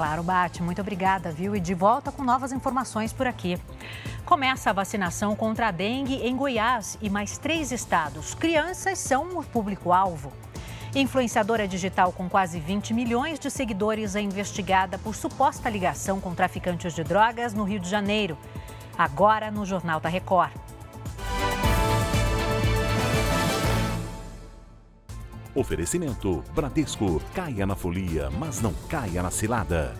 Claro, Bate, muito obrigada, viu? E de volta com novas informações por aqui. Começa a vacinação contra a dengue em Goiás e mais três estados. Crianças são o público-alvo. Influenciadora digital com quase 20 milhões de seguidores é investigada por suposta ligação com traficantes de drogas no Rio de Janeiro. Agora no Jornal da Record. Oferecimento Bradesco. Caia na folia, mas não caia na cilada.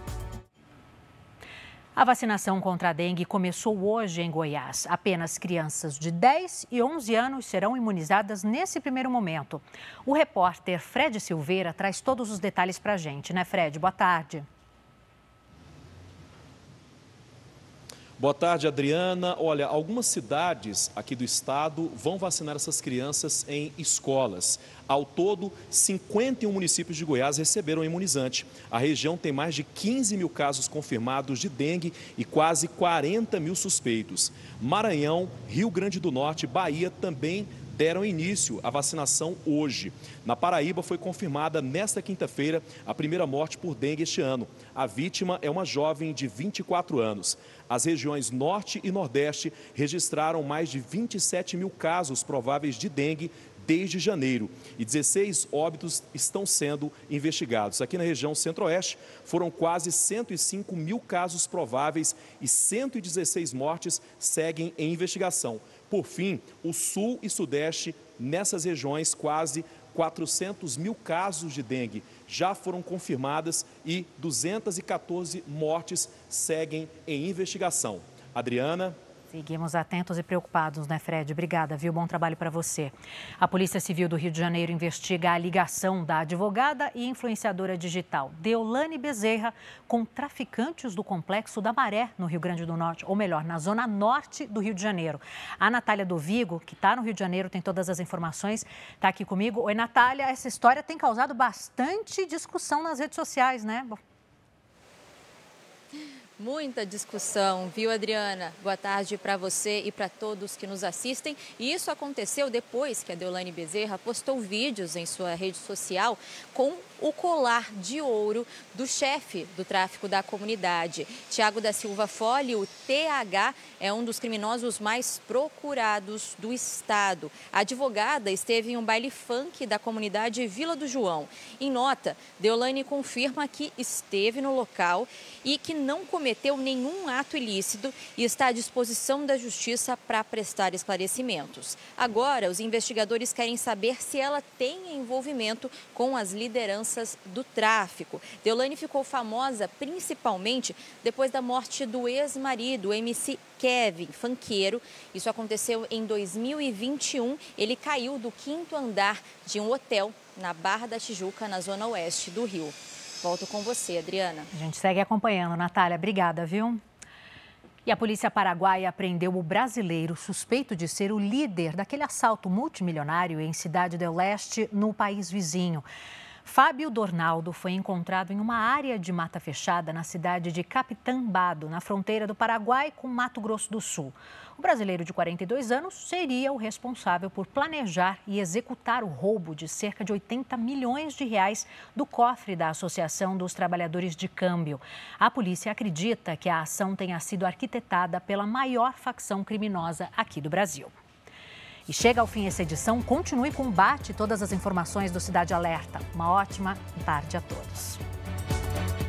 A vacinação contra a dengue começou hoje em Goiás. Apenas crianças de 10 e 11 anos serão imunizadas nesse primeiro momento. O repórter Fred Silveira traz todos os detalhes para a gente, né, Fred? Boa tarde. Boa tarde, Adriana. Olha, algumas cidades aqui do estado vão vacinar essas crianças em escolas. Ao todo, 51 municípios de Goiás receberam imunizante. A região tem mais de 15 mil casos confirmados de dengue e quase 40 mil suspeitos. Maranhão, Rio Grande do Norte, Bahia também deram início à vacinação hoje. Na Paraíba foi confirmada nesta quinta-feira a primeira morte por dengue este ano. A vítima é uma jovem de 24 anos. As regiões Norte e Nordeste registraram mais de 27 mil casos prováveis de dengue desde janeiro e 16 óbitos estão sendo investigados. Aqui na região centro-oeste foram quase 105 mil casos prováveis e 116 mortes seguem em investigação. Por fim, o sul e sudeste, nessas regiões, quase 400 mil casos de dengue já foram confirmadas e 214 mortes seguem em investigação. Adriana. Seguimos atentos e preocupados, né, Fred? Obrigada, viu? Bom trabalho para você. A Polícia Civil do Rio de Janeiro investiga a ligação da advogada e influenciadora digital Deolane Bezerra com traficantes do complexo da Maré, no Rio Grande do Norte, ou melhor, na zona norte do Rio de Janeiro. A Natália do Vigo, que está no Rio de Janeiro, tem todas as informações, está aqui comigo. Oi, Natália, essa história tem causado bastante discussão nas redes sociais, né? Muita discussão, viu, Adriana? Boa tarde para você e para todos que nos assistem. E isso aconteceu depois que a Deolane Bezerra postou vídeos em sua rede social com o colar de ouro do chefe do tráfico da comunidade. Tiago da Silva Fole, o TH, é um dos criminosos mais procurados do estado. A advogada esteve em um baile funk da comunidade Vila do João. Em nota, Deolane confirma que esteve no local e que não cometeu nenhum ato ilícito e está à disposição da justiça para prestar esclarecimentos. Agora, os investigadores querem saber se ela tem envolvimento com as lideranças do tráfico. Deolane ficou famosa principalmente depois da morte do ex-marido, MC Kevin, fanqueiro. Isso aconteceu em 2021. Ele caiu do quinto andar de um hotel na Barra da Tijuca, na zona oeste do Rio. Volto com você, Adriana. A gente segue acompanhando. Natália, obrigada, viu? E a polícia paraguaia prendeu o brasileiro suspeito de ser o líder daquele assalto multimilionário em Cidade del Leste, no país vizinho. Fábio Dornaldo foi encontrado em uma área de mata fechada na cidade de Capitambado, na fronteira do Paraguai com Mato Grosso do Sul. O brasileiro de 42 anos seria o responsável por planejar e executar o roubo de cerca de 80 milhões de reais do cofre da Associação dos Trabalhadores de Câmbio. A polícia acredita que a ação tenha sido arquitetada pela maior facção criminosa aqui do Brasil. E chega ao fim essa edição. Continue com o Bate todas as informações do Cidade Alerta. Uma ótima tarde a todos.